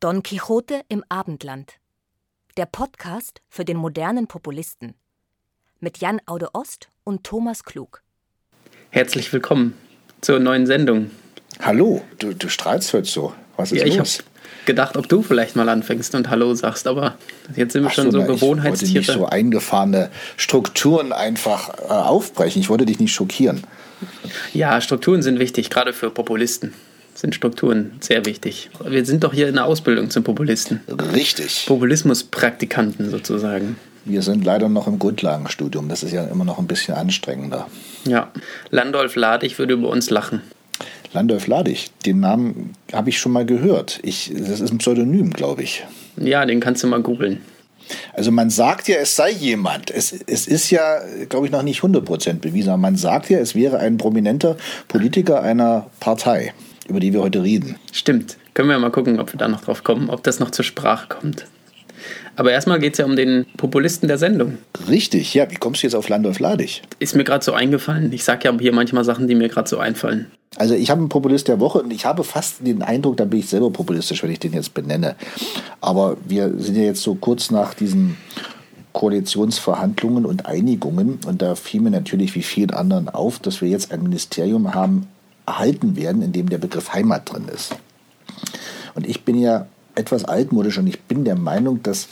Don Quixote im Abendland. Der Podcast für den modernen Populisten. Mit Jan Aude Ost und Thomas Klug. Herzlich willkommen zur neuen Sendung. Hallo, du, du strahlst heute so. Was ist ja, ich los? habe gedacht, ob du vielleicht mal anfängst und Hallo sagst, aber jetzt sind wir Ach schon so, na, Gewohnheitstiere. Ich wollte nicht so eingefahrene Strukturen einfach äh, aufbrechen. Ich wollte dich nicht schockieren. Ja, Strukturen sind wichtig, gerade für Populisten sind Strukturen sehr wichtig. Wir sind doch hier in der Ausbildung zum Populisten. Richtig. Populismuspraktikanten sozusagen. Wir sind leider noch im Grundlagenstudium. Das ist ja immer noch ein bisschen anstrengender. Ja, Landolf Ladig würde über uns lachen. Landolf Ladig, den Namen habe ich schon mal gehört. Ich, das ist ein Pseudonym, glaube ich. Ja, den kannst du mal googeln. Also man sagt ja, es sei jemand. Es, es ist ja, glaube ich, noch nicht 100% bewiesen. Aber man sagt ja, es wäre ein prominenter Politiker einer Partei, über die wir heute reden. Stimmt. Können wir mal gucken, ob wir da noch drauf kommen, ob das noch zur Sprache kommt. Aber erstmal geht es ja um den Populisten der Sendung. Richtig, ja. Wie kommst du jetzt auf Landolf Ladig? Ist mir gerade so eingefallen. Ich sage ja hier manchmal Sachen, die mir gerade so einfallen. Also ich habe einen Populist der Woche und ich habe fast den Eindruck, da bin ich selber populistisch, wenn ich den jetzt benenne. Aber wir sind ja jetzt so kurz nach diesen Koalitionsverhandlungen und Einigungen und da fiel mir natürlich wie vielen anderen auf, dass wir jetzt ein Ministerium haben erhalten werden, in dem der Begriff Heimat drin ist. Und ich bin ja etwas altmodisch und ich bin der Meinung, dass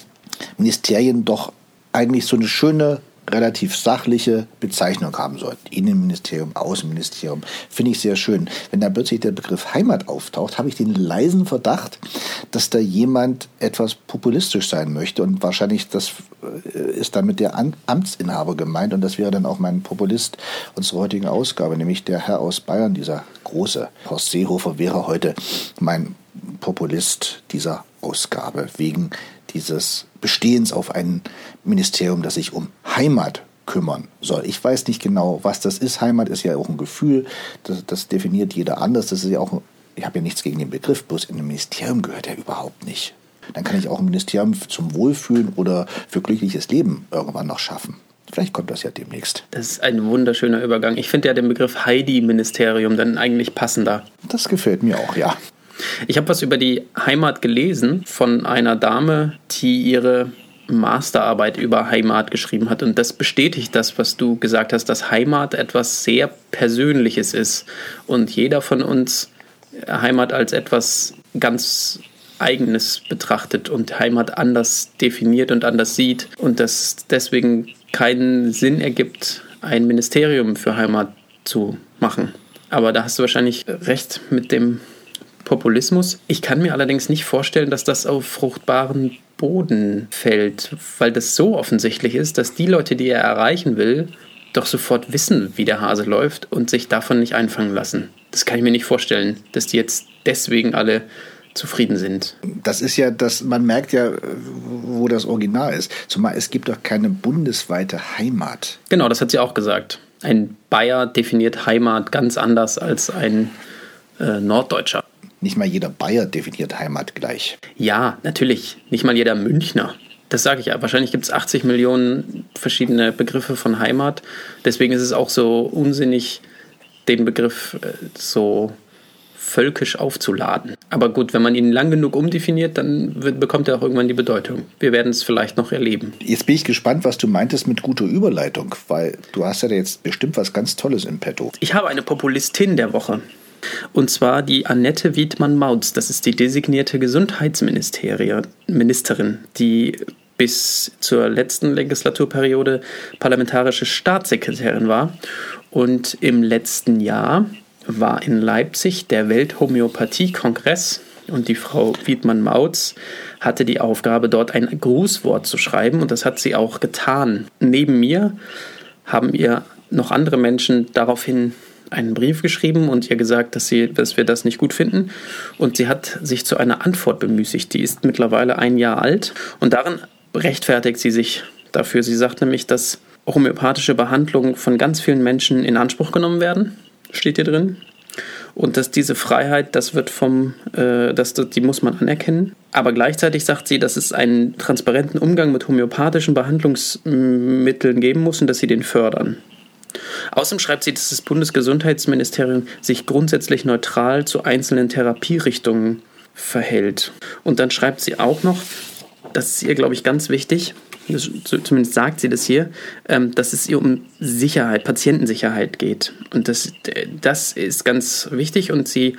Ministerien doch eigentlich so eine schöne relativ sachliche Bezeichnung haben sollten. Innenministerium, Außenministerium, finde ich sehr schön. Wenn da plötzlich der Begriff Heimat auftaucht, habe ich den leisen Verdacht, dass da jemand etwas populistisch sein möchte und wahrscheinlich das äh, ist damit der Amtsinhaber gemeint und das wäre dann auch mein Populist unserer heutigen Ausgabe, nämlich der Herr aus Bayern, dieser große Horst Seehofer wäre heute mein Populist dieser Ausgabe wegen dieses Bestehens auf ein Ministerium, das sich um Heimat kümmern soll. Ich weiß nicht genau, was das ist. Heimat ist ja auch ein Gefühl, das, das definiert jeder anders. Das ist ja auch, ich habe ja nichts gegen den Begriff, bloß in einem Ministerium gehört er überhaupt nicht. Dann kann ich auch ein Ministerium zum Wohlfühlen oder für glückliches Leben irgendwann noch schaffen. Vielleicht kommt das ja demnächst. Das ist ein wunderschöner Übergang. Ich finde ja den Begriff Heidi-Ministerium dann eigentlich passender. Das gefällt mir auch, ja. Ich habe was über die Heimat gelesen von einer Dame, die ihre Masterarbeit über Heimat geschrieben hat. Und das bestätigt das, was du gesagt hast, dass Heimat etwas sehr Persönliches ist. Und jeder von uns Heimat als etwas ganz Eigenes betrachtet und Heimat anders definiert und anders sieht. Und dass deswegen keinen Sinn ergibt, ein Ministerium für Heimat zu machen. Aber da hast du wahrscheinlich recht mit dem Populismus. Ich kann mir allerdings nicht vorstellen, dass das auf fruchtbaren Boden fällt, weil das so offensichtlich ist, dass die Leute, die er erreichen will, doch sofort wissen, wie der Hase läuft und sich davon nicht einfangen lassen. Das kann ich mir nicht vorstellen, dass die jetzt deswegen alle zufrieden sind. Das ist ja, das, man merkt ja, wo das Original ist. Zumal es gibt doch keine bundesweite Heimat. Genau, das hat sie auch gesagt. Ein Bayer definiert Heimat ganz anders als ein äh, Norddeutscher. Nicht mal jeder Bayer definiert Heimat gleich. Ja, natürlich. Nicht mal jeder Münchner. Das sage ich ja. Wahrscheinlich gibt es 80 Millionen verschiedene Begriffe von Heimat. Deswegen ist es auch so unsinnig, den Begriff äh, so völkisch aufzuladen. Aber gut, wenn man ihn lang genug umdefiniert, dann wird, bekommt er auch irgendwann die Bedeutung. Wir werden es vielleicht noch erleben. Jetzt bin ich gespannt, was du meintest mit guter Überleitung, weil du hast ja jetzt bestimmt was ganz Tolles in petto. Ich habe eine Populistin der Woche. Und zwar die Annette Wiedmann-Mautz. Das ist die designierte Gesundheitsministerin, die bis zur letzten Legislaturperiode parlamentarische Staatssekretärin war. Und im letzten Jahr war in Leipzig der Welthomöopathie-Kongress und die Frau Wiedmann-Mautz hatte die Aufgabe, dort ein Grußwort zu schreiben und das hat sie auch getan. Neben mir haben ihr noch andere Menschen daraufhin einen Brief geschrieben und ihr gesagt, dass, sie, dass wir das nicht gut finden. Und sie hat sich zu einer Antwort bemüßigt. Die ist mittlerweile ein Jahr alt und darin rechtfertigt sie sich dafür. Sie sagt nämlich, dass homöopathische Behandlungen von ganz vielen Menschen in Anspruch genommen werden, steht hier drin. Und dass diese Freiheit, das wird vom, äh, das, die muss man anerkennen. Aber gleichzeitig sagt sie, dass es einen transparenten Umgang mit homöopathischen Behandlungsmitteln geben muss und dass sie den fördern. Außerdem schreibt sie, dass das Bundesgesundheitsministerium sich grundsätzlich neutral zu einzelnen Therapierichtungen verhält. Und dann schreibt sie auch noch, das ist ihr, glaube ich, ganz wichtig, zumindest sagt sie das hier, ähm, dass es ihr um Sicherheit, Patientensicherheit geht. Und das, das ist ganz wichtig und sie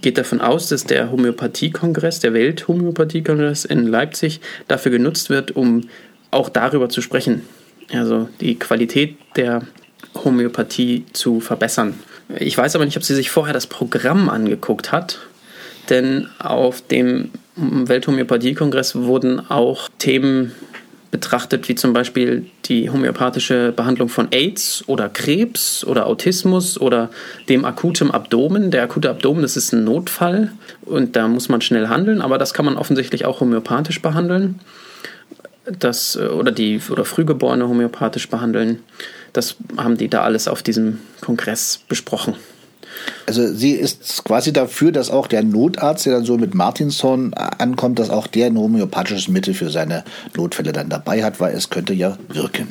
geht davon aus, dass der Homöopathiekongress, der Welthomöopathiekongress in Leipzig dafür genutzt wird, um auch darüber zu sprechen. Also die Qualität der Homöopathie zu verbessern. Ich weiß aber nicht, ob sie sich vorher das Programm angeguckt hat, denn auf dem Welthomöopathiekongress wurden auch Themen betrachtet, wie zum Beispiel die homöopathische Behandlung von AIDS oder Krebs oder Autismus oder dem akuten Abdomen. Der akute Abdomen, das ist ein Notfall und da muss man schnell handeln, aber das kann man offensichtlich auch homöopathisch behandeln. Das, äh, oder die oder Frühgeborene homöopathisch behandeln. Das haben die da alles auf diesem Kongress besprochen. Also sie ist quasi dafür, dass auch der Notarzt, der dann so mit Martinshorn ankommt, dass auch der ein homöopathisches Mittel für seine Notfälle dann dabei hat, weil es könnte ja wirken.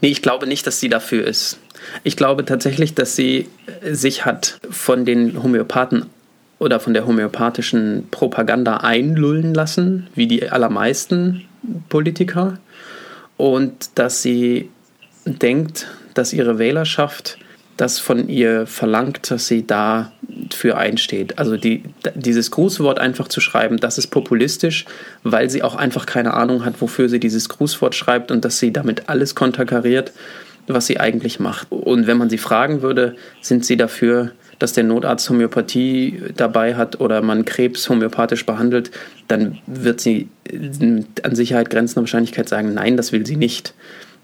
Nee, ich glaube nicht, dass sie dafür ist. Ich glaube tatsächlich, dass sie sich hat von den Homöopathen oder von der homöopathischen Propaganda einlullen lassen, wie die allermeisten Politiker. Und dass sie denkt, dass ihre Wählerschaft das von ihr verlangt, dass sie dafür einsteht. Also die, dieses Grußwort einfach zu schreiben, das ist populistisch, weil sie auch einfach keine Ahnung hat, wofür sie dieses Grußwort schreibt und dass sie damit alles konterkariert, was sie eigentlich macht. Und wenn man sie fragen würde, sind sie dafür, dass der Notarzt Homöopathie dabei hat oder man Krebs homöopathisch behandelt, dann wird sie an Sicherheit grenzender Wahrscheinlichkeit sagen, nein, das will sie nicht.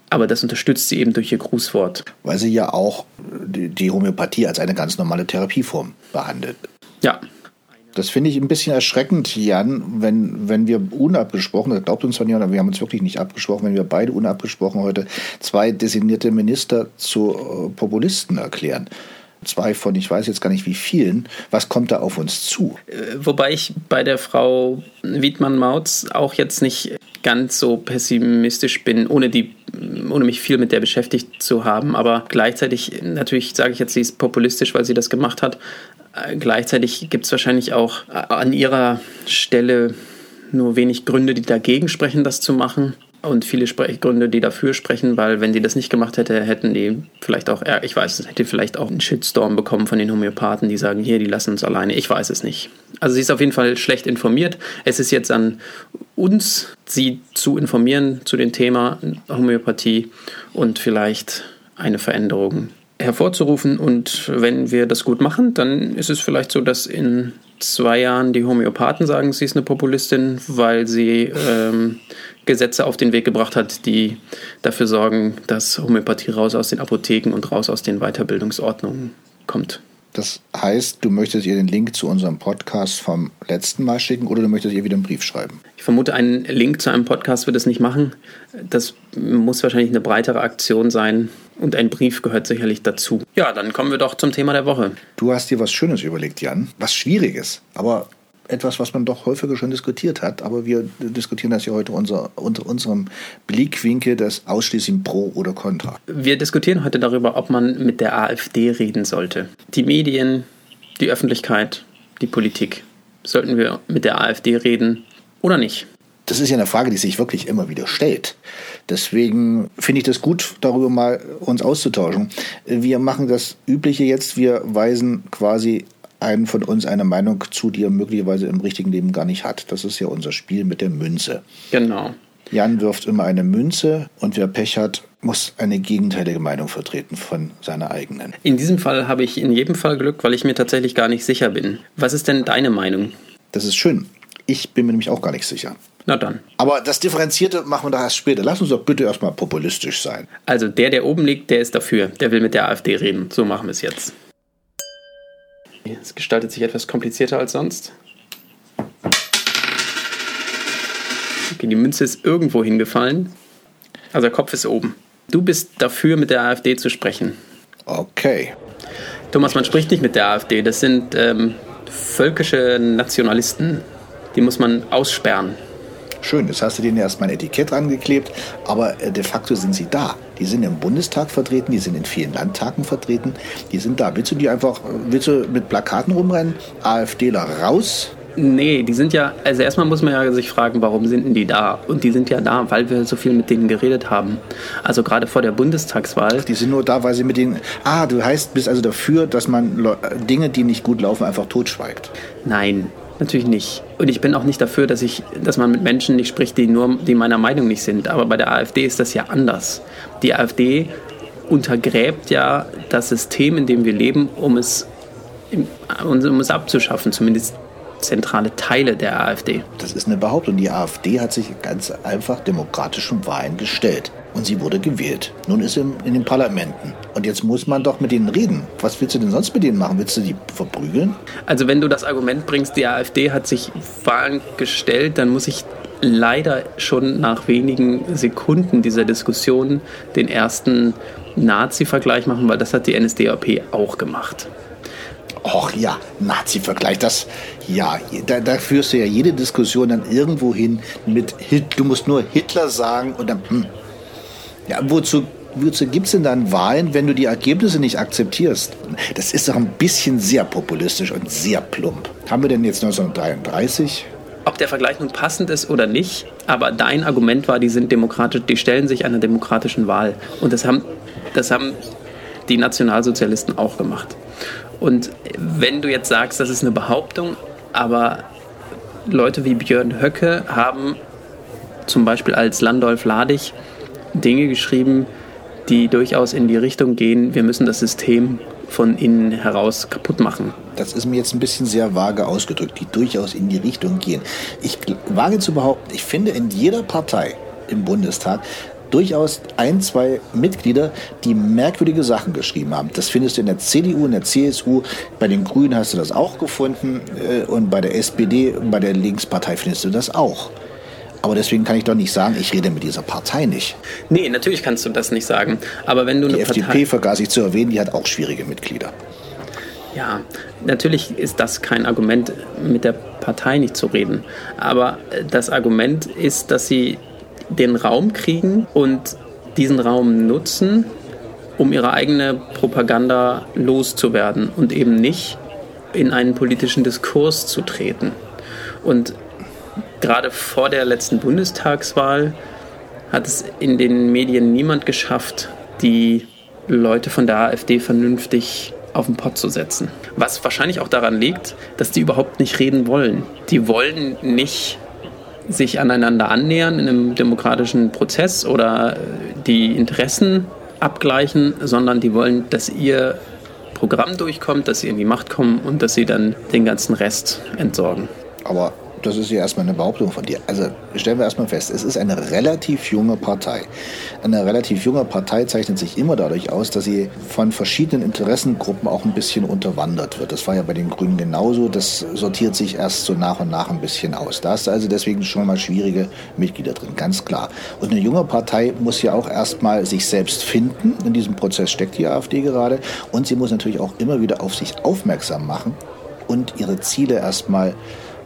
Aber das unterstützt sie eben durch ihr Grußwort. Weil sie ja auch die Homöopathie als eine ganz normale Therapieform behandelt. Ja. Das finde ich ein bisschen erschreckend, Jan, wenn, wenn wir unabgesprochen, das glaubt uns zwar niemand, aber wir haben uns wirklich nicht abgesprochen, wenn wir beide unabgesprochen heute zwei designierte Minister zu äh, Populisten erklären zwei von, ich weiß jetzt gar nicht wie vielen. Was kommt da auf uns zu? Äh, wobei ich bei der Frau Wiedmann-Mautz auch jetzt nicht ganz so pessimistisch bin, ohne, die, ohne mich viel mit der beschäftigt zu haben. Aber gleichzeitig, natürlich sage ich jetzt, sie ist populistisch, weil sie das gemacht hat. Äh, gleichzeitig gibt es wahrscheinlich auch an ihrer Stelle nur wenig Gründe, die dagegen sprechen, das zu machen und viele Gründe, die dafür sprechen, weil wenn die das nicht gemacht hätte, hätten die vielleicht auch, ich weiß hätte vielleicht auch einen Shitstorm bekommen von den Homöopathen, die sagen, hier, die lassen uns alleine. Ich weiß es nicht. Also sie ist auf jeden Fall schlecht informiert. Es ist jetzt an uns, sie zu informieren zu dem Thema Homöopathie und vielleicht eine Veränderung hervorzurufen. Und wenn wir das gut machen, dann ist es vielleicht so, dass in zwei Jahren die Homöopathen sagen, sie ist eine Populistin, weil sie ähm, Gesetze auf den Weg gebracht hat, die dafür sorgen, dass Homöopathie raus aus den Apotheken und raus aus den Weiterbildungsordnungen kommt. Das heißt, du möchtest ihr den Link zu unserem Podcast vom letzten Mal schicken oder du möchtest ihr wieder einen Brief schreiben? Ich vermute, einen Link zu einem Podcast wird es nicht machen. Das muss wahrscheinlich eine breitere Aktion sein und ein Brief gehört sicherlich dazu. Ja, dann kommen wir doch zum Thema der Woche. Du hast dir was Schönes überlegt, Jan. Was Schwieriges, aber etwas, was man doch häufiger schon diskutiert hat, aber wir diskutieren das ja heute unser, unter unserem Blickwinkel des ausschließlich Pro oder Contra. Wir diskutieren heute darüber, ob man mit der AfD reden sollte. Die Medien, die Öffentlichkeit, die Politik. Sollten wir mit der AfD reden oder nicht? Das ist ja eine Frage, die sich wirklich immer wieder stellt. Deswegen finde ich das gut, darüber mal uns auszutauschen. Wir machen das Übliche jetzt. Wir weisen quasi einen von uns eine Meinung zu, die er möglicherweise im richtigen Leben gar nicht hat. Das ist ja unser Spiel mit der Münze. Genau. Jan wirft immer eine Münze und wer Pech hat, muss eine gegenteilige Meinung vertreten von seiner eigenen. In diesem Fall habe ich in jedem Fall Glück, weil ich mir tatsächlich gar nicht sicher bin. Was ist denn deine Meinung? Das ist schön. Ich bin mir nämlich auch gar nicht sicher. Na dann. Aber das Differenzierte machen wir doch erst später. Lass uns doch bitte erstmal populistisch sein. Also der, der oben liegt, der ist dafür. Der will mit der AfD reden. So machen wir es jetzt. Es gestaltet sich etwas komplizierter als sonst. Okay, die Münze ist irgendwo hingefallen. Also der Kopf ist oben. Du bist dafür, mit der AfD zu sprechen. Okay. Thomas, man spricht nicht mit der AfD. Das sind ähm, völkische Nationalisten. Die muss man aussperren. Schön, jetzt hast du denen erstmal ein Etikett angeklebt, aber äh, de facto sind sie da. Die sind im Bundestag vertreten, die sind in vielen Landtagen vertreten, die sind da. Willst du die einfach, willst du mit Plakaten rumrennen? AfDler raus, Nee, die sind ja, also erstmal muss man ja sich fragen, warum sind denn die da? Und die sind ja da, weil wir so viel mit denen geredet haben. Also gerade vor der Bundestagswahl. Die sind nur da, weil sie mit denen. Ah, du heißt, bist also dafür, dass man Dinge, die nicht gut laufen, einfach totschweigt. Nein, natürlich nicht. Und ich bin auch nicht dafür, dass, ich, dass man mit Menschen nicht spricht, die nur die meiner Meinung nicht sind. Aber bei der AfD ist das ja anders. Die AfD untergräbt ja das System, in dem wir leben, um es, um es abzuschaffen, zumindest zentrale Teile der AfD. Das ist eine Behauptung. Die AfD hat sich ganz einfach demokratischen Wahlen gestellt. Und sie wurde gewählt. Nun ist sie in den Parlamenten. Und jetzt muss man doch mit denen reden. Was willst du denn sonst mit denen machen? Willst du die verprügeln? Also wenn du das Argument bringst, die AfD hat sich Wahlen gestellt, dann muss ich leider schon nach wenigen Sekunden dieser Diskussion den ersten Nazi-Vergleich machen, weil das hat die NSDAP auch gemacht. Och ja, Nazi-Vergleich, das, ja, da, da, führst du ja jede Diskussion dann irgendwo hin mit, du musst nur Hitler sagen und dann, hm. Ja, wozu, wozu gibt es denn dann Wahlen, wenn du die Ergebnisse nicht akzeptierst? Das ist doch ein bisschen sehr populistisch und sehr plump. Haben wir denn jetzt 1933? Ob der Vergleich nun passend ist oder nicht, aber dein Argument war, die sind demokratisch, die stellen sich einer demokratischen Wahl. Und das haben, das haben die Nationalsozialisten auch gemacht. Und wenn du jetzt sagst, das ist eine Behauptung, aber Leute wie Björn Höcke haben zum Beispiel als Landolf Ladig Dinge geschrieben, die durchaus in die Richtung gehen, wir müssen das System von innen heraus kaputt machen. Das ist mir jetzt ein bisschen sehr vage ausgedrückt, die durchaus in die Richtung gehen. Ich wage zu behaupten, ich finde in jeder Partei im Bundestag durchaus ein, zwei Mitglieder, die merkwürdige Sachen geschrieben haben. Das findest du in der CDU, in der CSU, bei den Grünen hast du das auch gefunden äh, und bei der SPD und bei der Linkspartei findest du das auch. Aber deswegen kann ich doch nicht sagen, ich rede mit dieser Partei nicht. Nee, natürlich kannst du das nicht sagen. Aber wenn du die FDP Partei vergaß ich zu erwähnen, die hat auch schwierige Mitglieder. Ja, natürlich ist das kein Argument, mit der Partei nicht zu reden. Aber äh, das Argument ist, dass sie den Raum kriegen und diesen Raum nutzen, um ihre eigene Propaganda loszuwerden und eben nicht in einen politischen Diskurs zu treten. Und gerade vor der letzten Bundestagswahl hat es in den Medien niemand geschafft, die Leute von der AfD vernünftig auf den Pott zu setzen. Was wahrscheinlich auch daran liegt, dass die überhaupt nicht reden wollen. Die wollen nicht sich aneinander annähern in einem demokratischen Prozess oder die Interessen abgleichen, sondern die wollen, dass ihr Programm durchkommt, dass sie in die Macht kommen und dass sie dann den ganzen Rest entsorgen. Aber das ist ja erstmal eine Behauptung von dir. Also stellen wir erstmal fest, es ist eine relativ junge Partei. Eine relativ junge Partei zeichnet sich immer dadurch aus, dass sie von verschiedenen Interessengruppen auch ein bisschen unterwandert wird. Das war ja bei den Grünen genauso. Das sortiert sich erst so nach und nach ein bisschen aus. Da du also deswegen schon mal schwierige Mitglieder drin, ganz klar. Und eine junge Partei muss ja auch erstmal sich selbst finden. In diesem Prozess steckt die AfD gerade. Und sie muss natürlich auch immer wieder auf sich aufmerksam machen und ihre Ziele erstmal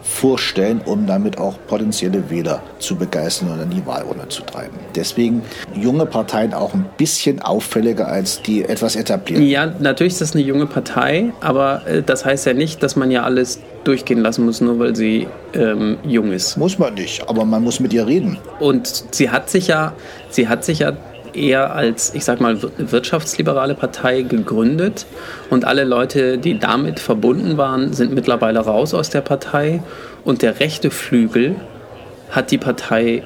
vorstellen, um damit auch potenzielle Wähler zu begeistern und in die Wahlrunde zu treiben. Deswegen junge Parteien auch ein bisschen auffälliger als die etwas etablierten. Ja, natürlich ist das eine junge Partei, aber äh, das heißt ja nicht, dass man ja alles durchgehen lassen muss, nur weil sie ähm, jung ist. Muss man nicht, aber man muss mit ihr reden. Und sie hat sich ja, sie hat sich ja eher als, ich sag mal, wirtschaftsliberale Partei gegründet und alle Leute, die damit verbunden waren, sind mittlerweile raus aus der Partei und der rechte Flügel hat die Partei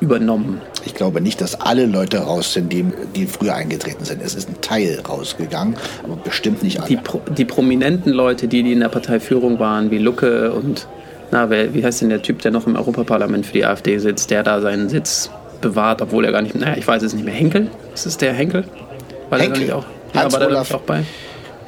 übernommen. Ich glaube nicht, dass alle Leute raus sind, die, die früher eingetreten sind. Es ist ein Teil rausgegangen, aber bestimmt nicht alle. Die, Pro, die prominenten Leute, die, die in der Parteiführung waren, wie Lucke und, na, wer, wie heißt denn der Typ, der noch im Europaparlament für die AfD sitzt, der da seinen Sitz bewahrt, obwohl er gar nicht, naja, ich weiß es nicht mehr. Henkel? Ist es der Henkel? War Henkel. Der auch, ja, war der auch bei?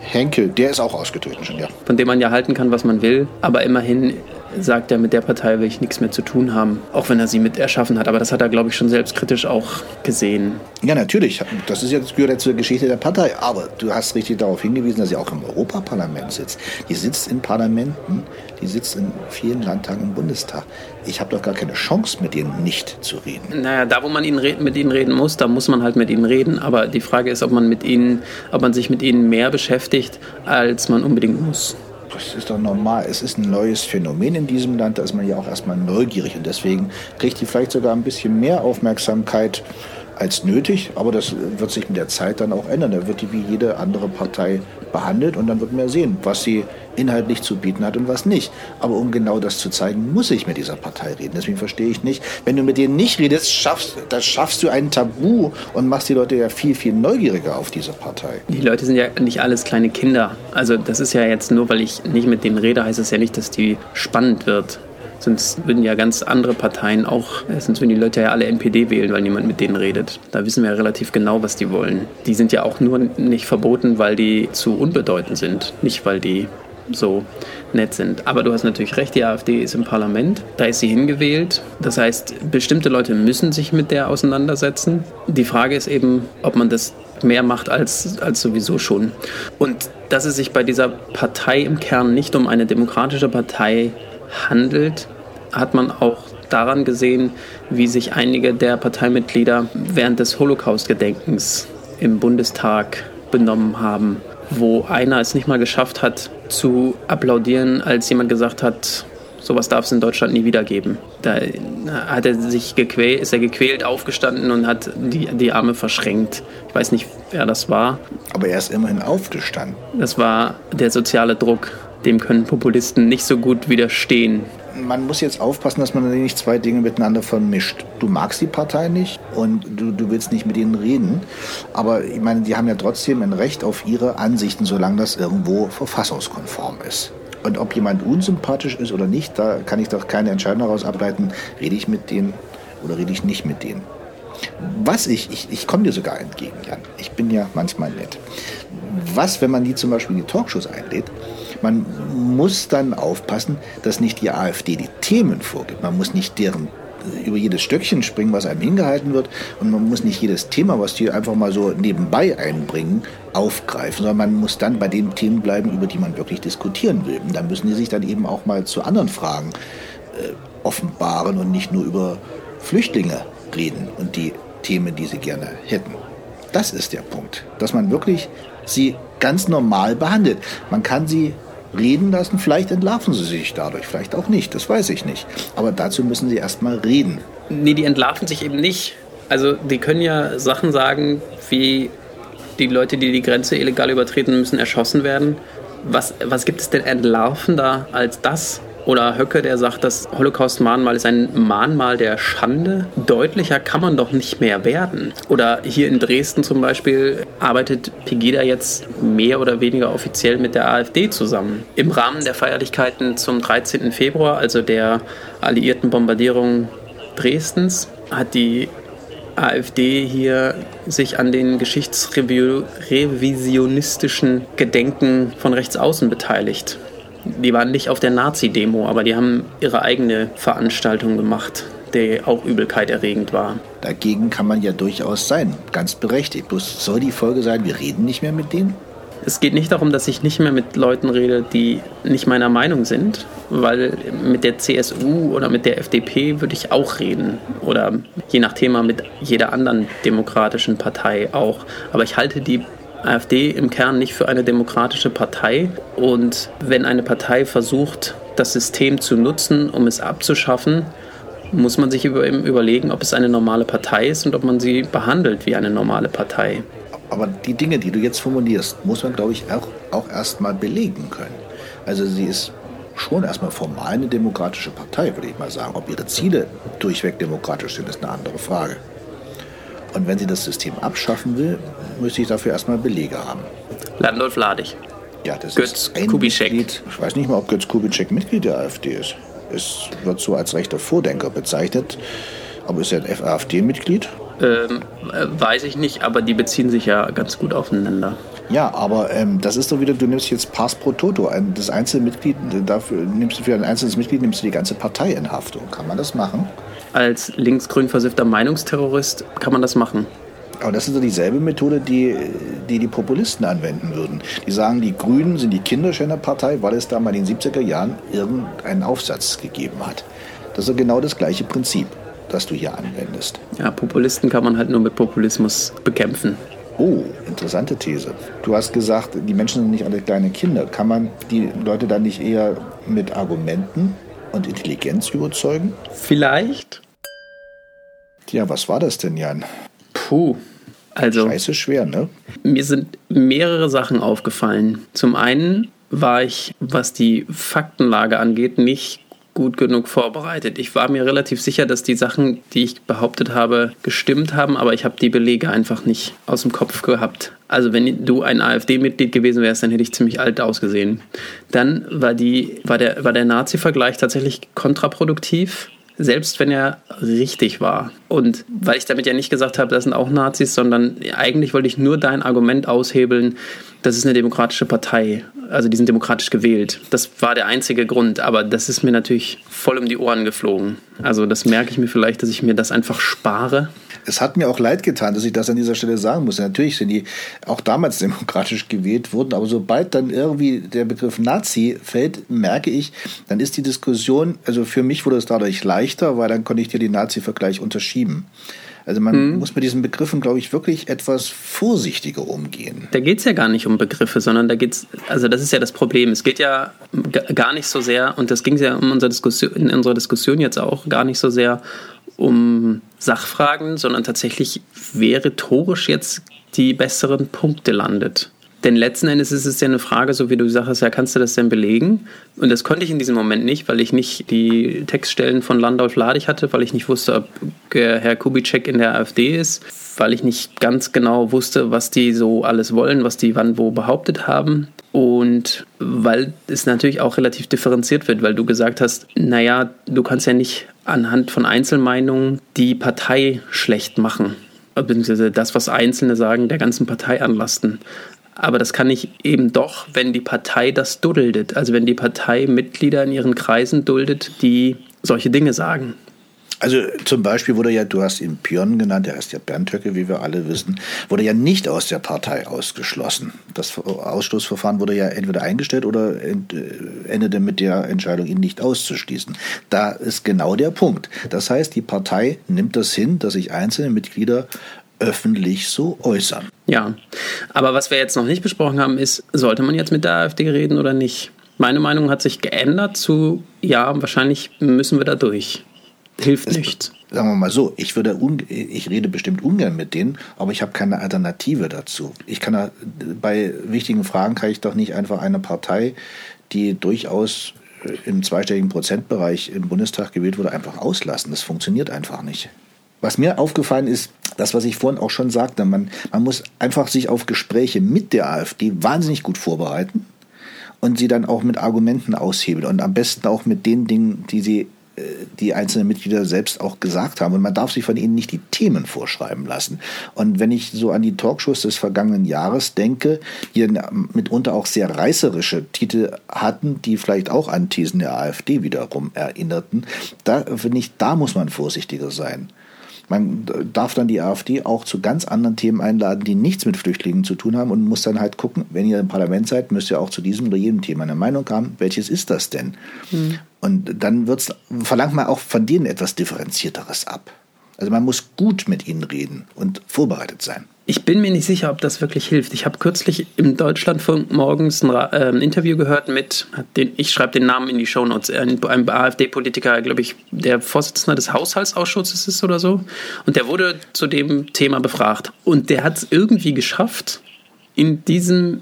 Henkel, der ist auch ausgetreten schon, ja. Von dem man ja halten kann, was man will, aber immerhin sagt er, mit der Partei will ich nichts mehr zu tun haben, auch wenn er sie mit erschaffen hat. Aber das hat er, glaube ich, schon selbstkritisch auch gesehen. Ja, natürlich. Das ist jetzt gehört ja zur Geschichte der Partei. Aber du hast richtig darauf hingewiesen, dass sie auch im Europaparlament sitzt. Die sitzt in Parlamenten, die sitzt in vielen Landtagen im Bundestag. Ich habe doch gar keine Chance, mit denen nicht zu reden. Naja, da, wo man ihnen mit ihnen reden muss, da muss man halt mit ihnen reden. Aber die Frage ist, ob man mit ihnen, ob man sich mit ihnen mehr beschäftigt, als man unbedingt muss. Das ist doch normal. Es ist ein neues Phänomen in diesem Land, da ist man ja auch erstmal neugierig und deswegen kriegt die vielleicht sogar ein bisschen mehr Aufmerksamkeit als nötig, aber das wird sich mit der Zeit dann auch ändern. Da wird die wie jede andere Partei behandelt und dann wird man sehen, was sie inhaltlich zu bieten hat und was nicht. Aber um genau das zu zeigen, muss ich mit dieser Partei reden. Deswegen verstehe ich nicht, wenn du mit denen nicht redest, schaffst, da schaffst du ein Tabu und machst die Leute ja viel, viel neugieriger auf diese Partei. Die Leute sind ja nicht alles kleine Kinder. Also das ist ja jetzt nur, weil ich nicht mit denen rede, heißt es ja nicht, dass die spannend wird. Sonst würden ja ganz andere Parteien auch, äh, sonst würden die Leute ja alle NPD wählen, weil niemand mit denen redet. Da wissen wir ja relativ genau, was die wollen. Die sind ja auch nur nicht verboten, weil die zu unbedeutend sind, nicht weil die so nett sind. Aber du hast natürlich recht, die AfD ist im Parlament, da ist sie hingewählt. Das heißt, bestimmte Leute müssen sich mit der auseinandersetzen. Die Frage ist eben, ob man das mehr macht als, als sowieso schon. Und dass es sich bei dieser Partei im Kern nicht um eine demokratische Partei handelt, hat man auch daran gesehen, wie sich einige der Parteimitglieder während des Holocaust-Gedenkens im Bundestag benommen haben, wo einer es nicht mal geschafft hat zu applaudieren, als jemand gesagt hat, sowas darf es in Deutschland nie wieder geben. Da hat er sich gequält, ist er gequält aufgestanden und hat die, die Arme verschränkt. Ich weiß nicht, wer das war. Aber er ist immerhin aufgestanden. Das war der soziale Druck. Dem können Populisten nicht so gut widerstehen man muss jetzt aufpassen, dass man nicht zwei Dinge miteinander vermischt. Du magst die Partei nicht und du, du willst nicht mit ihnen reden. Aber ich meine, die haben ja trotzdem ein Recht auf ihre Ansichten, solange das irgendwo verfassungskonform ist. Und ob jemand unsympathisch ist oder nicht, da kann ich doch keine Entscheidung daraus ableiten, rede ich mit denen oder rede ich nicht mit denen. Was ich, ich, ich komme dir sogar entgegen, Jan. Ich bin ja manchmal nett. Was, wenn man die zum Beispiel in die Talkshows einlädt, man muss dann aufpassen, dass nicht die AfD die Themen vorgibt. Man muss nicht deren äh, über jedes Stöckchen springen, was einem hingehalten wird. Und man muss nicht jedes Thema, was die einfach mal so nebenbei einbringen, aufgreifen, sondern man muss dann bei den Themen bleiben, über die man wirklich diskutieren will. Und dann müssen die sich dann eben auch mal zu anderen Fragen äh, offenbaren und nicht nur über Flüchtlinge reden und die Themen, die sie gerne hätten. Das ist der Punkt, dass man wirklich sie ganz normal behandelt. Man kann sie reden lassen. Vielleicht entlarven sie sich dadurch, vielleicht auch nicht, das weiß ich nicht. Aber dazu müssen sie erstmal reden. Nee, die entlarven sich eben nicht. Also die können ja Sachen sagen, wie die Leute, die die Grenze illegal übertreten, müssen erschossen werden. Was, was gibt es denn entlarvender als das? Oder Höcke, der sagt, das Holocaust-Mahnmal ist ein Mahnmal der Schande. Deutlicher kann man doch nicht mehr werden. Oder hier in Dresden zum Beispiel arbeitet Pegida jetzt mehr oder weniger offiziell mit der AfD zusammen. Im Rahmen der Feierlichkeiten zum 13. Februar, also der alliierten Bombardierung Dresdens, hat die AfD hier sich an den geschichtsrevisionistischen Gedenken von rechts außen beteiligt. Die waren nicht auf der Nazi-Demo, aber die haben ihre eigene Veranstaltung gemacht, die auch übelkeiterregend war. Dagegen kann man ja durchaus sein, ganz berechtigt. Bloß soll die Folge sein, wir reden nicht mehr mit denen? Es geht nicht darum, dass ich nicht mehr mit Leuten rede, die nicht meiner Meinung sind, weil mit der CSU oder mit der FDP würde ich auch reden oder je nach Thema mit jeder anderen demokratischen Partei auch. Aber ich halte die AfD im Kern nicht für eine demokratische Partei. Und wenn eine Partei versucht, das System zu nutzen, um es abzuschaffen, muss man sich überlegen, ob es eine normale Partei ist und ob man sie behandelt wie eine normale Partei. Aber die Dinge, die du jetzt formulierst, muss man, glaube ich, auch, auch erst mal belegen können. Also sie ist schon erstmal formal eine demokratische Partei, würde ich mal sagen. Ob ihre Ziele durchweg demokratisch sind, ist eine andere Frage. Und wenn sie das System abschaffen will, müsste ich dafür erstmal Belege haben. Landolf Ladig. Ja, das Götz ist ein Kubitschek. Mitglied. Ich weiß nicht mal, ob Götz Kubitschek Mitglied der AfD ist. Es wird so als rechter Vordenker bezeichnet. Aber ist er ein AfD-Mitglied? Ähm, äh, weiß ich nicht, aber die beziehen sich ja ganz gut aufeinander. Ja, aber ähm, das ist doch wieder, du nimmst jetzt Pass pro Toto. Ein, das einzelne Mitglied, dafür nimmst du für ein einzelnes Mitglied nimmst du die ganze Partei in Haftung. Kann man das machen? Als linksgrün versiffter Meinungsterrorist kann man das machen. Aber das ist doch dieselbe Methode, die, die die Populisten anwenden würden. Die sagen, die Grünen sind die Kinderschänderpartei, weil es da mal in den 70er Jahren irgendeinen Aufsatz gegeben hat. Das ist genau das gleiche Prinzip, das du hier anwendest. Ja, Populisten kann man halt nur mit Populismus bekämpfen. Oh, interessante These. Du hast gesagt, die Menschen sind nicht alle kleine Kinder. Kann man die Leute dann nicht eher mit Argumenten und Intelligenz überzeugen? Vielleicht. Tja, was war das denn, Jan? Puh. Also, Scheiße schwer, ne? Mir sind mehrere Sachen aufgefallen. Zum einen war ich, was die Faktenlage angeht, nicht gut genug vorbereitet. Ich war mir relativ sicher, dass die Sachen, die ich behauptet habe, gestimmt haben, aber ich habe die Belege einfach nicht aus dem Kopf gehabt. Also wenn du ein AfD-Mitglied gewesen wärst, dann hätte ich ziemlich alt ausgesehen. Dann war, die, war der, war der Nazi-Vergleich tatsächlich kontraproduktiv selbst wenn er richtig war. Und weil ich damit ja nicht gesagt habe, das sind auch Nazis, sondern eigentlich wollte ich nur dein Argument aushebeln, das ist eine demokratische Partei. Also die sind demokratisch gewählt. Das war der einzige Grund, aber das ist mir natürlich voll um die Ohren geflogen. Also das merke ich mir vielleicht, dass ich mir das einfach spare es hat mir auch leid getan, dass ich das an dieser Stelle sagen muss. Natürlich sind die auch damals demokratisch gewählt worden, aber sobald dann irgendwie der Begriff Nazi fällt, merke ich, dann ist die Diskussion, also für mich wurde es dadurch leichter, weil dann konnte ich dir den Nazi-Vergleich unterschieben. Also man hm. muss mit diesen Begriffen, glaube ich, wirklich etwas vorsichtiger umgehen. Da geht es ja gar nicht um Begriffe, sondern da geht es, also das ist ja das Problem. Es geht ja gar nicht so sehr, und das ging ja um unsere Diskussion, in unserer Diskussion jetzt auch, gar nicht so sehr um Sachfragen, sondern tatsächlich, wer rhetorisch jetzt die besseren Punkte landet. Denn letzten Endes ist es ja eine Frage, so wie du sagst, ja, kannst du das denn belegen? Und das konnte ich in diesem Moment nicht, weil ich nicht die Textstellen von Landolf Ladig hatte, weil ich nicht wusste, ob Herr Kubitschek in der AfD ist, weil ich nicht ganz genau wusste, was die so alles wollen, was die wann wo behauptet haben. Und weil es natürlich auch relativ differenziert wird, weil du gesagt hast, naja, du kannst ja nicht anhand von Einzelmeinungen die Partei schlecht machen. Beziehungsweise das, was Einzelne sagen, der ganzen Partei anlasten. Aber das kann ich eben doch, wenn die Partei das duldet. Also wenn die Partei Mitglieder in ihren Kreisen duldet, die solche Dinge sagen. Also zum Beispiel wurde ja, du hast ihn Pion genannt, der heißt ja Bernd Höcke, wie wir alle wissen, wurde ja nicht aus der Partei ausgeschlossen. Das Ausschlussverfahren wurde ja entweder eingestellt oder äh, endete mit der Entscheidung, ihn nicht auszuschließen. Da ist genau der Punkt. Das heißt, die Partei nimmt das hin, dass sich einzelne Mitglieder öffentlich so äußern. Ja, aber was wir jetzt noch nicht besprochen haben, ist, sollte man jetzt mit der AfD reden oder nicht? Meine Meinung hat sich geändert zu, ja, wahrscheinlich müssen wir da durch. Hilft es, nichts. Sagen wir mal so, ich, würde ich rede bestimmt ungern mit denen, aber ich habe keine Alternative dazu. Ich kann bei wichtigen Fragen kann ich doch nicht einfach eine Partei, die durchaus äh, im zweistelligen Prozentbereich im Bundestag gewählt wurde, einfach auslassen. Das funktioniert einfach nicht. Was mir aufgefallen ist, das, was ich vorhin auch schon sagte, man, man muss einfach sich auf Gespräche mit der AfD wahnsinnig gut vorbereiten und sie dann auch mit Argumenten aushebeln und am besten auch mit den Dingen, die sie die einzelnen Mitglieder selbst auch gesagt haben. Und man darf sich von ihnen nicht die Themen vorschreiben lassen. Und wenn ich so an die Talkshows des vergangenen Jahres denke, die mitunter auch sehr reißerische Titel hatten, die vielleicht auch an Thesen der AfD wiederum erinnerten, da finde ich, da muss man vorsichtiger sein. Man darf dann die AfD auch zu ganz anderen Themen einladen, die nichts mit Flüchtlingen zu tun haben und muss dann halt gucken, wenn ihr im Parlament seid, müsst ihr auch zu diesem oder jedem Thema eine Meinung haben. Welches ist das denn? Mhm. Und dann wird's, verlangt man auch von denen etwas Differenzierteres ab. Also man muss gut mit ihnen reden und vorbereitet sein. Ich bin mir nicht sicher, ob das wirklich hilft. Ich habe kürzlich im Deutschlandfunk morgens ein, äh, Interview gehört mit, den, ich schreibe den Namen in die Shownotes, ein, ein AfD-Politiker, glaube ich, der Vorsitzende des Haushaltsausschusses ist oder so. Und der wurde zu dem Thema befragt. Und der hat es irgendwie geschafft, in diesem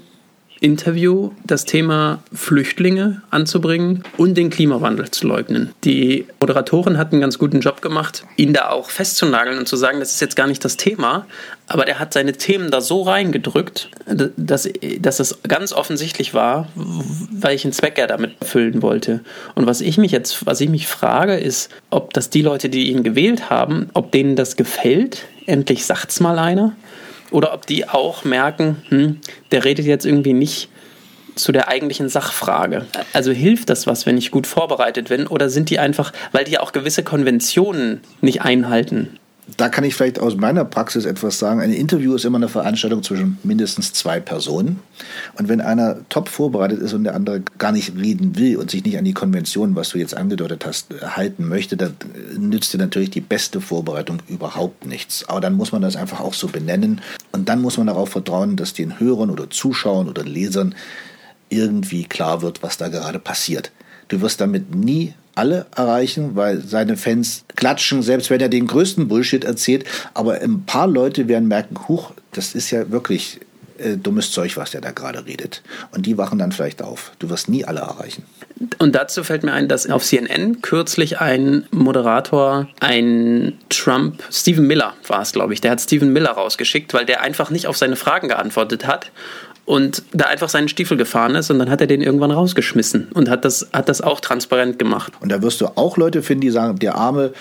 Interview das Thema Flüchtlinge anzubringen und den Klimawandel zu leugnen. Die Moderatorin hat einen ganz guten Job gemacht, ihn da auch festzunageln und zu sagen, das ist jetzt gar nicht das Thema, aber der hat seine Themen da so reingedrückt, dass, dass es ganz offensichtlich war, welchen Zweck er damit erfüllen wollte. Und was ich mich jetzt, was ich mich frage, ist, ob das die Leute, die ihn gewählt haben, ob denen das gefällt. Endlich sagt's mal einer oder ob die auch merken, hm, der redet jetzt irgendwie nicht zu der eigentlichen Sachfrage. Also hilft das was, wenn ich gut vorbereitet bin? Oder sind die einfach, weil die auch gewisse Konventionen nicht einhalten? Da kann ich vielleicht aus meiner Praxis etwas sagen. Ein Interview ist immer eine Veranstaltung zwischen mindestens zwei Personen. Und wenn einer top vorbereitet ist und der andere gar nicht reden will und sich nicht an die Konvention, was du jetzt angedeutet hast, halten möchte, dann nützt dir natürlich die beste Vorbereitung überhaupt nichts. Aber dann muss man das einfach auch so benennen Und dann muss man darauf vertrauen, dass den Hörern oder Zuschauern oder Lesern irgendwie klar wird, was da gerade passiert. Du wirst damit nie alle erreichen, weil seine Fans klatschen, selbst wenn er den größten Bullshit erzählt. Aber ein paar Leute werden merken, huch, das ist ja wirklich äh, dummes Zeug, was der da gerade redet. Und die wachen dann vielleicht auf. Du wirst nie alle erreichen. Und dazu fällt mir ein, dass auf CNN kürzlich ein Moderator, ein Trump, Stephen Miller war es, glaube ich, der hat Stephen Miller rausgeschickt, weil der einfach nicht auf seine Fragen geantwortet hat und da einfach seinen Stiefel gefahren ist und dann hat er den irgendwann rausgeschmissen und hat das, hat das auch transparent gemacht. Und da wirst du auch Leute finden, die sagen, der arme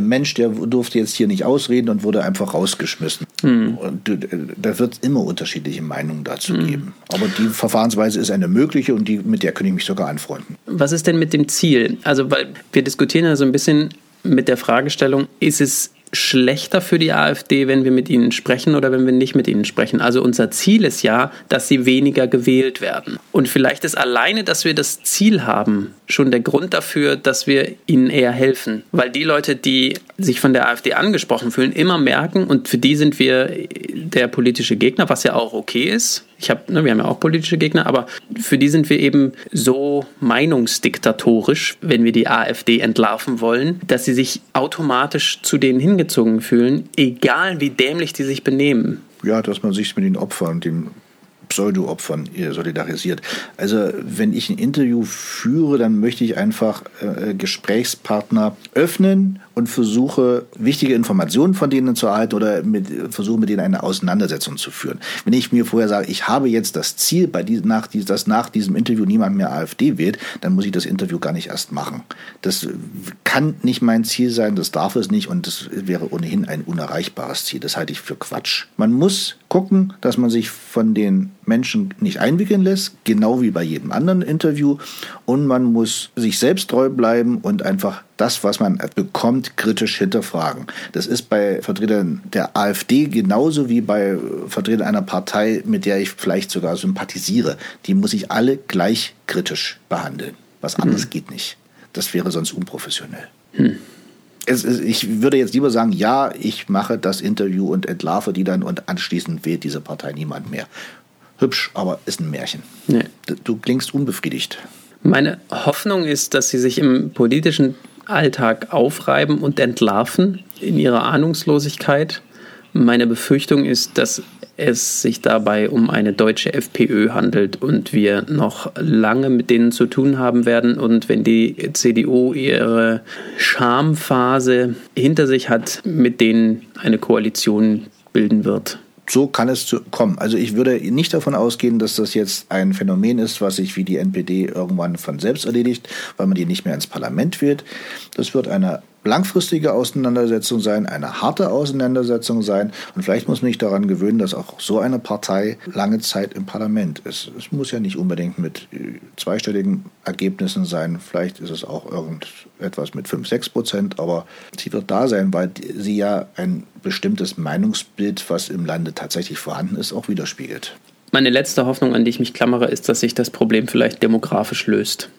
Mensch, der durfte jetzt hier nicht ausreden und wurde einfach rausgeschmissen. Hm. Und äh, da wird es immer unterschiedliche Meinungen dazu hm. geben. Aber die Verfahrensweise ist eine mögliche und die, mit der könnte ich mich sogar anfreunden. Was ist denn mit dem Ziel? Also, weil wir diskutieren ja so ein bisschen mit der Fragestellung, ist es schlechter für die AfD, wenn wir mit ihnen sprechen oder wenn wir nicht mit ihnen sprechen. Also unser Ziel ist ja, dass sie weniger gewählt werden. Und vielleicht ist alleine, dass wir das Ziel haben, schon der Grund dafür, dass wir ihnen eher helfen. Weil die Leute, die sich von der AfD angesprochen fühlen, immer merken, und für die sind wir der politische Gegner, was ja auch okay ist. Ich hab, ne, wir haben ja auch politische Gegner, aber für die sind wir eben so meinungsdiktatorisch, wenn wir die AfD entlarven wollen, dass sie sich automatisch zu denen hingezogen fühlen, egal wie dämlich die sich benehmen. Ja, dass man sich mit den Opfern, dem Pseudo-Opfern solidarisiert. Also wenn ich ein Interview führe, dann möchte ich einfach äh, Gesprächspartner öffnen und versuche, wichtige Informationen von denen zu erhalten oder mit, versuche mit denen eine Auseinandersetzung zu führen. Wenn ich mir vorher sage, ich habe jetzt das Ziel, bei diesem, nach, dass nach diesem Interview niemand mehr AfD wählt, dann muss ich das Interview gar nicht erst machen. Das kann nicht mein Ziel sein, das darf es nicht und das wäre ohnehin ein unerreichbares Ziel. Das halte ich für Quatsch. Man muss gucken, dass man sich von den Menschen nicht einwickeln lässt, genau wie bei jedem anderen Interview. Und man muss sich selbst treu bleiben und einfach das, was man bekommt, kritisch hinterfragen. Das ist bei Vertretern der AfD genauso wie bei Vertretern einer Partei, mit der ich vielleicht sogar sympathisiere. Die muss ich alle gleich kritisch behandeln. Was anderes hm. geht nicht. Das wäre sonst unprofessionell. Hm. Es, es, ich würde jetzt lieber sagen, ja, ich mache das Interview und entlarve die dann und anschließend wählt diese Partei niemand mehr. Hübsch, aber ist ein Märchen. Nee. Du, du klingst unbefriedigt. Meine Hoffnung ist, dass sie sich im politischen Alltag aufreiben und entlarven in ihrer Ahnungslosigkeit. Meine Befürchtung ist, dass es sich dabei um eine deutsche FPÖ handelt und wir noch lange mit denen zu tun haben werden. Und wenn die CDU ihre Schamphase hinter sich hat, mit denen eine Koalition bilden wird so kann es zu kommen. Also ich würde nicht davon ausgehen, dass das jetzt ein Phänomen ist, was sich wie die NPD irgendwann von selbst erledigt, weil man die nicht mehr ins Parlament wählt. Das wird eine langfristige Auseinandersetzung sein, eine harte Auseinandersetzung sein. Und vielleicht muss man sich daran gewöhnen, dass auch so eine Partei lange Zeit im Parlament ist. Es muss ja nicht unbedingt mit äh, zweistelligen Ergebnissen sein. Vielleicht ist es auch irgendetwas mit 5, 6 Prozent. Aber sie wird da sein, weil sie ja ein bestimmtes Meinungsbild, was im Lande tatsächlich vorhanden ist, auch widerspiegelt. Meine letzte Hoffnung, an die ich mich klammere, ist, dass sich das Problem vielleicht demografisch löst.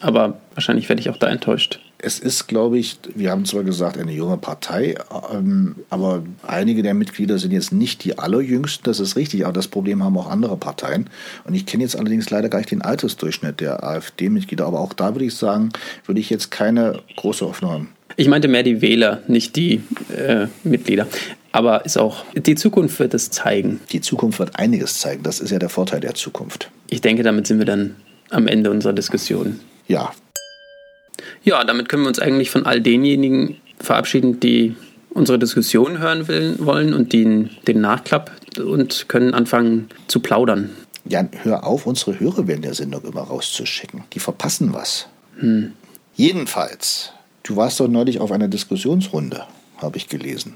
Aber wahrscheinlich werde ich auch da enttäuscht. Es ist, glaube ich, wir haben zwar gesagt, eine junge Partei, ähm, aber einige der Mitglieder sind jetzt nicht die allerjüngsten, das ist richtig, aber das Problem haben auch andere Parteien. Und ich kenne jetzt allerdings leider gar nicht den Altersdurchschnitt der AfD-Mitglieder, aber auch da würde ich sagen, würde ich jetzt keine große Hoffnung haben. Ich meinte mehr die Wähler, nicht die äh, Mitglieder. Aber ist auch, die Zukunft wird es zeigen. Die Zukunft wird einiges zeigen. Das ist ja der Vorteil der Zukunft. Ich denke, damit sind wir dann am Ende unserer Diskussion. Ja. Ja, damit können wir uns eigentlich von all denjenigen verabschieden, die unsere Diskussion hören will, wollen und den, den Nachklapp und können anfangen zu plaudern. Jan, hör auf, unsere Hörer während der Sendung immer rauszuschicken. Die verpassen was. Hm. Jedenfalls, du warst doch neulich auf einer Diskussionsrunde, habe ich gelesen.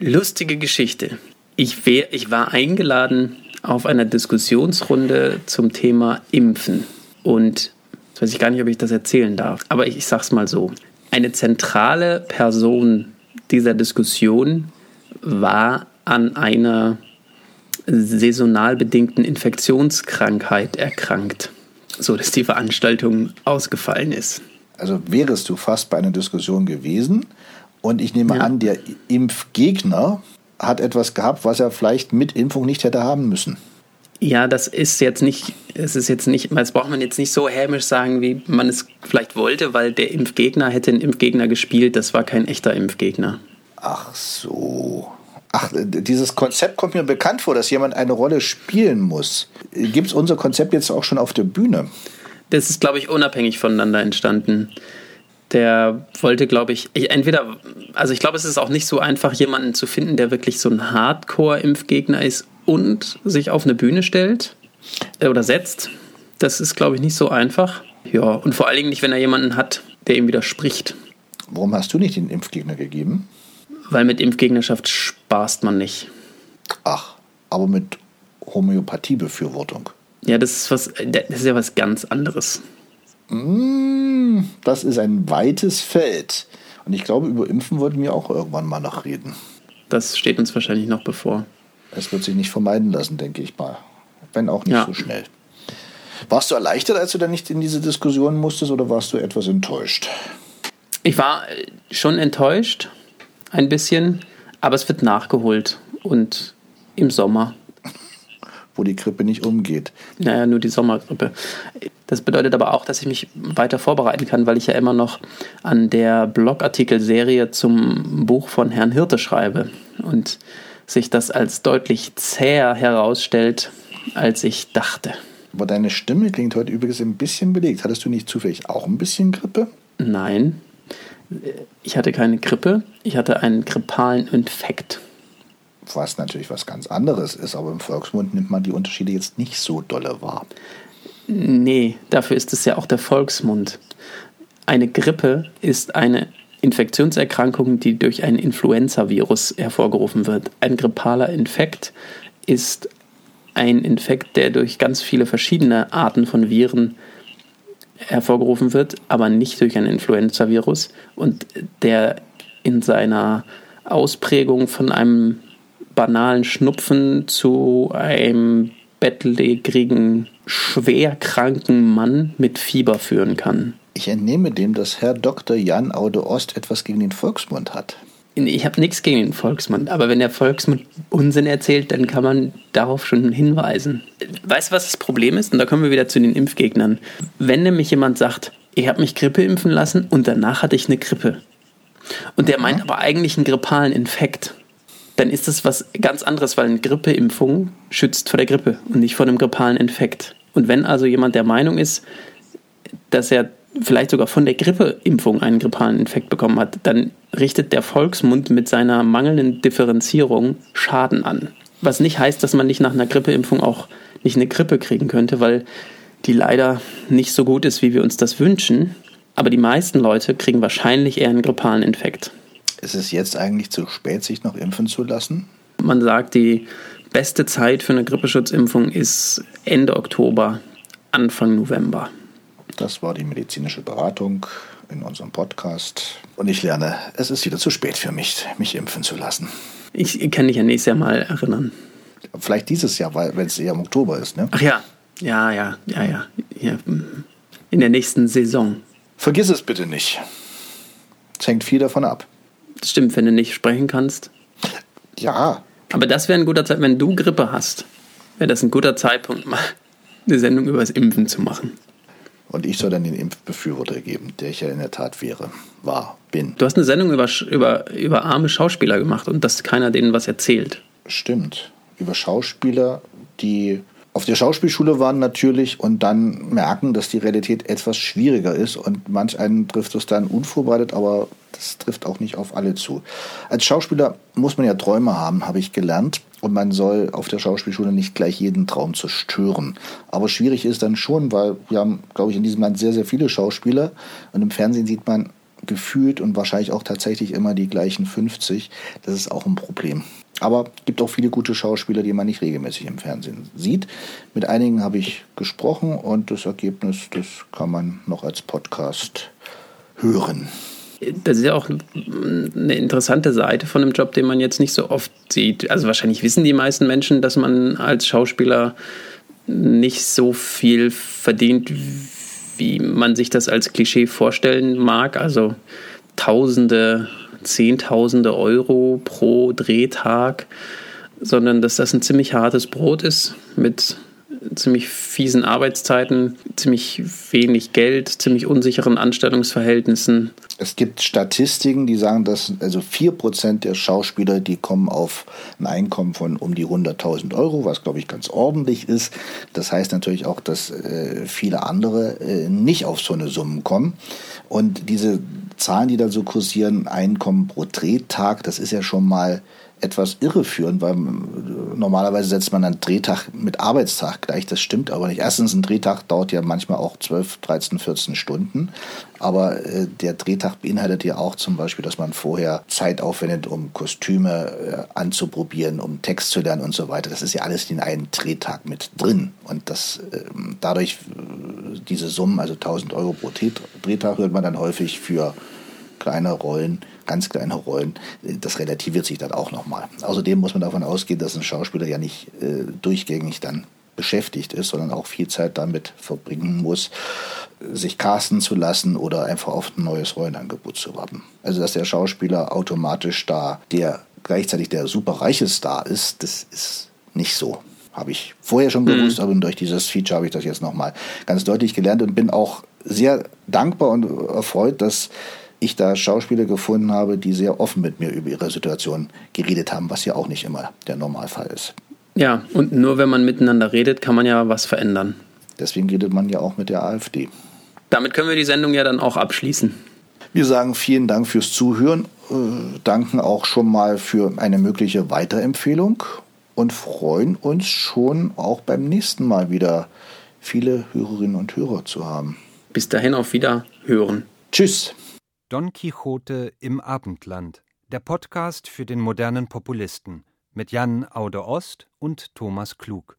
Lustige Geschichte. Ich, wär, ich war eingeladen auf einer Diskussionsrunde zum Thema Impfen. Und Jetzt weiß ich gar nicht, ob ich das erzählen darf. Aber ich, ich sag's mal so. Eine zentrale Person dieser Diskussion war an einer saisonal bedingten Infektionskrankheit erkrankt, so dass die Veranstaltung ausgefallen ist. Also wärest du fast bei einer Diskussion gewesen und ich nehme ja. an, der Impfgegner hat etwas gehabt, was er vielleicht mit Impfung nicht hätte haben müssen. Ja, das ist jetzt nicht, es ist jetzt nicht, das braucht man jetzt nicht so hämisch sagen, wie man es vielleicht wollte, weil der Impfgegner hätte einen Impfgegner gespielt, das war kein echter Impfgegner. Ach so. Ach, dieses Konzept kommt mir bekannt vor, dass jemand eine Rolle spielen muss. Gibt es unser Konzept jetzt auch schon auf der Bühne? Das ist, glaube ich, unabhängig voneinander entstanden. Der wollte, glaube ich, entweder, also ich glaube, es ist auch nicht so einfach, jemanden zu finden, der wirklich so ein Hardcore-Impfgegner ist und sich auf eine Bühne stellt äh, oder setzt. Das ist, glaube ich, nicht so einfach. Ja, und vor allen Dingen nicht, wenn er jemanden hat, der ihm widerspricht. Warum hast du nicht den Impfgegner gegeben? Weil mit Impfgegnerschaft spaßt man nicht. Ach, aber mit Homöopathiebefürwortung. Ja, das ist, was, das ist ja was ganz anderes. Mm, das ist ein weites Feld. Und ich glaube, über Impfen wollten wir auch irgendwann mal noch reden. Das steht uns wahrscheinlich noch bevor. Es wird sich nicht vermeiden lassen, denke ich mal. Wenn auch nicht ja. so schnell. Warst du erleichtert, als du da nicht in diese Diskussion musstest, oder warst du etwas enttäuscht? Ich war schon enttäuscht, ein bisschen, aber es wird nachgeholt und im Sommer. Wo die Grippe nicht umgeht. Naja, nur die Sommergrippe. Das bedeutet aber auch, dass ich mich weiter vorbereiten kann, weil ich ja immer noch an der Blogartikelserie zum Buch von Herrn Hirte schreibe. Und sich das als deutlich zäher herausstellt, als ich dachte. Aber deine Stimme klingt heute übrigens ein bisschen belegt. Hattest du nicht zufällig auch ein bisschen Grippe? Nein, ich hatte keine Grippe, ich hatte einen grippalen Infekt. Was natürlich was ganz anderes ist, aber im Volksmund nimmt man die Unterschiede jetzt nicht so dolle wahr. Nee, dafür ist es ja auch der Volksmund. Eine Grippe ist eine Infektionserkrankung, die durch ein Influenza-Virus hervorgerufen wird. Ein grippaler Infekt ist ein Infekt, der durch ganz viele verschiedene Arten von Viren hervorgerufen wird, aber nicht durch ein Influenza-Virus und der in seiner Ausprägung von einem banalen Schnupfen zu einem bettlägerigen, schwerkranken Mann mit Fieber führen kann. Ich entnehme dem, dass Herr Dr. Jan Aude Ost etwas gegen den Volksmund hat. Ich habe nichts gegen den Volksmund, aber wenn der Volksmund Unsinn erzählt, dann kann man darauf schon hinweisen. Weißt du, was das Problem ist? Und da kommen wir wieder zu den Impfgegnern. Wenn nämlich jemand sagt, ich habe mich Grippe impfen lassen und danach hatte ich eine Grippe. Und der meint aber eigentlich einen grippalen Infekt. Dann ist das was ganz anderes, weil eine Grippeimpfung schützt vor der Grippe und nicht vor einem grippalen Infekt. Und wenn also jemand der Meinung ist, dass er vielleicht sogar von der Grippeimpfung einen grippalen Infekt bekommen hat, dann richtet der Volksmund mit seiner mangelnden Differenzierung Schaden an. Was nicht heißt, dass man nicht nach einer Grippeimpfung auch nicht eine Grippe kriegen könnte, weil die leider nicht so gut ist, wie wir uns das wünschen. Aber die meisten Leute kriegen wahrscheinlich eher einen grippalen Infekt. Ist es jetzt eigentlich zu spät, sich noch impfen zu lassen? Man sagt, die beste Zeit für eine Grippeschutzimpfung ist Ende Oktober, Anfang November. Das war die medizinische Beratung in unserem Podcast. Und ich lerne, es ist wieder zu spät für mich, mich impfen zu lassen. Ich kann dich ja nächstes Jahr mal erinnern. Vielleicht dieses Jahr, weil wenn es eher im Oktober ist, ne? Ach ja, ja, ja, ja, ja. ja. In der nächsten Saison. Vergiss es bitte nicht. Es hängt viel davon ab. Das stimmt, wenn du nicht sprechen kannst. Ja. Aber das wäre ein guter Zeitpunkt, wenn du Grippe hast, wäre das ein guter Zeitpunkt, mal eine Sendung über das Impfen zu machen. Und ich soll dann den Impfbefürworter geben, der ich ja in der Tat wäre, war, bin. Du hast eine Sendung über, über, über arme Schauspieler gemacht und dass keiner denen was erzählt. Stimmt. Über Schauspieler, die auf der Schauspielschule waren natürlich und dann merken, dass die Realität etwas schwieriger ist und manch einen trifft es dann unvorbereitet, aber das trifft auch nicht auf alle zu. Als Schauspieler muss man ja Träume haben, habe ich gelernt. Und man soll auf der Schauspielschule nicht gleich jeden Traum zerstören. Aber schwierig ist dann schon, weil wir haben, glaube ich, in diesem Land sehr, sehr viele Schauspieler. Und im Fernsehen sieht man gefühlt und wahrscheinlich auch tatsächlich immer die gleichen 50. Das ist auch ein Problem. Aber es gibt auch viele gute Schauspieler, die man nicht regelmäßig im Fernsehen sieht. Mit einigen habe ich gesprochen und das Ergebnis, das kann man noch als Podcast hören das ist ja auch eine interessante Seite von einem Job, den man jetzt nicht so oft sieht. Also wahrscheinlich wissen die meisten Menschen, dass man als Schauspieler nicht so viel verdient, wie man sich das als Klischee vorstellen mag. Also Tausende, Zehntausende Euro pro Drehtag, sondern dass das ein ziemlich hartes Brot ist mit ziemlich fiesen Arbeitszeiten, ziemlich wenig Geld, ziemlich unsicheren Anstellungsverhältnissen. Es gibt Statistiken, die sagen, dass also 4% der Schauspieler, die kommen auf ein Einkommen von um die 100.000 Euro, was glaube ich ganz ordentlich ist. Das heißt natürlich auch, dass äh, viele andere äh, nicht auf so eine Summe kommen. Und diese Zahlen, die da so kursieren, Einkommen pro Drehtag, das ist ja schon mal etwas irreführend, weil normalerweise setzt man einen Drehtag mit Arbeitstag gleich. Das stimmt aber nicht. Erstens, ein Drehtag dauert ja manchmal auch 12, 13, 14 Stunden. Aber äh, der Drehtag beinhaltet ja auch zum Beispiel, dass man vorher Zeit aufwendet, um Kostüme äh, anzuprobieren, um Text zu lernen und so weiter. Das ist ja alles in einem Drehtag mit drin. Und das äh, dadurch äh, diese Summen, also 1000 Euro pro Drehtag, hört man dann häufig für kleine Rollen, ganz kleine Rollen, das relativiert sich dann auch nochmal. Außerdem muss man davon ausgehen, dass ein Schauspieler ja nicht äh, durchgängig dann beschäftigt ist, sondern auch viel Zeit damit verbringen muss, sich casten zu lassen oder einfach auf ein neues Rollenangebot zu warten. Also dass der Schauspieler automatisch da der gleichzeitig der superreiche Star ist, das ist nicht so. Habe ich vorher schon gewusst, mhm. aber durch dieses Feature habe ich das jetzt nochmal ganz deutlich gelernt und bin auch sehr dankbar und erfreut, dass ich da Schauspieler gefunden habe, die sehr offen mit mir über ihre Situation geredet haben, was ja auch nicht immer der Normalfall ist. Ja, und nur wenn man miteinander redet, kann man ja was verändern. Deswegen redet man ja auch mit der AfD. Damit können wir die Sendung ja dann auch abschließen. Wir sagen vielen Dank fürs Zuhören, äh, danken auch schon mal für eine mögliche Weiterempfehlung und freuen uns schon auch beim nächsten Mal wieder viele Hörerinnen und Hörer zu haben. Bis dahin auf Wiederhören. Tschüss. Don Quixote im Abendland, der Podcast für den modernen Populisten mit Jan Aude Ost und Thomas Klug.